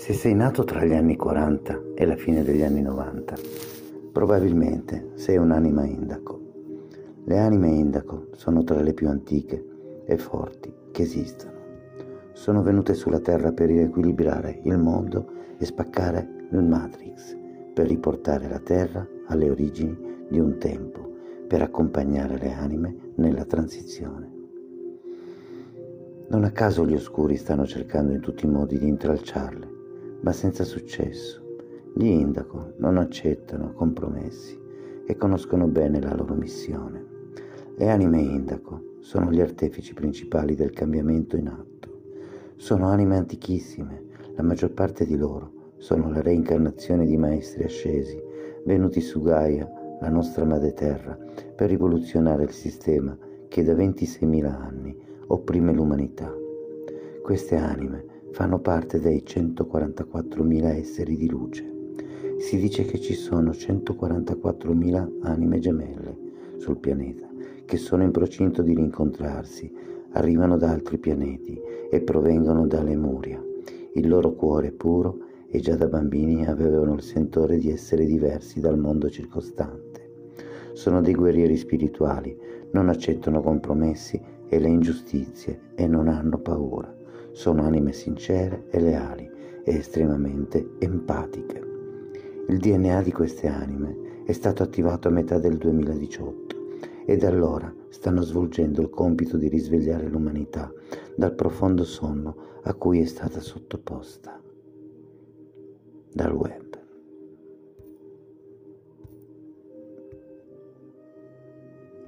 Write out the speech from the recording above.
Se sei nato tra gli anni 40 e la fine degli anni 90, probabilmente sei un'anima indaco. Le anime indaco sono tra le più antiche e forti che esistano. Sono venute sulla Terra per riequilibrare il mondo e spaccare il Matrix, per riportare la Terra alle origini di un tempo, per accompagnare le anime nella transizione. Non a caso gli oscuri stanno cercando in tutti i modi di intralciarle ma senza successo. Gli indaco non accettano compromessi e conoscono bene la loro missione. Le anime indaco sono gli artefici principali del cambiamento in atto. Sono anime antichissime, la maggior parte di loro sono la reincarnazione di maestri ascesi, venuti su Gaia, la nostra madre terra, per rivoluzionare il sistema che da 26.000 anni opprime l'umanità. Queste anime fanno parte dei 144.000 esseri di luce. Si dice che ci sono 144.000 anime gemelle sul pianeta che sono in procinto di rincontrarsi, arrivano da altri pianeti e provengono da Lemuria. Il loro cuore è puro e già da bambini avevano il sentore di essere diversi dal mondo circostante. Sono dei guerrieri spirituali, non accettano compromessi e le ingiustizie e non hanno paura sono anime sincere e leali e estremamente empatiche. Il DNA di queste anime è stato attivato a metà del 2018 e da allora stanno svolgendo il compito di risvegliare l'umanità dal profondo sonno a cui è stata sottoposta dal web.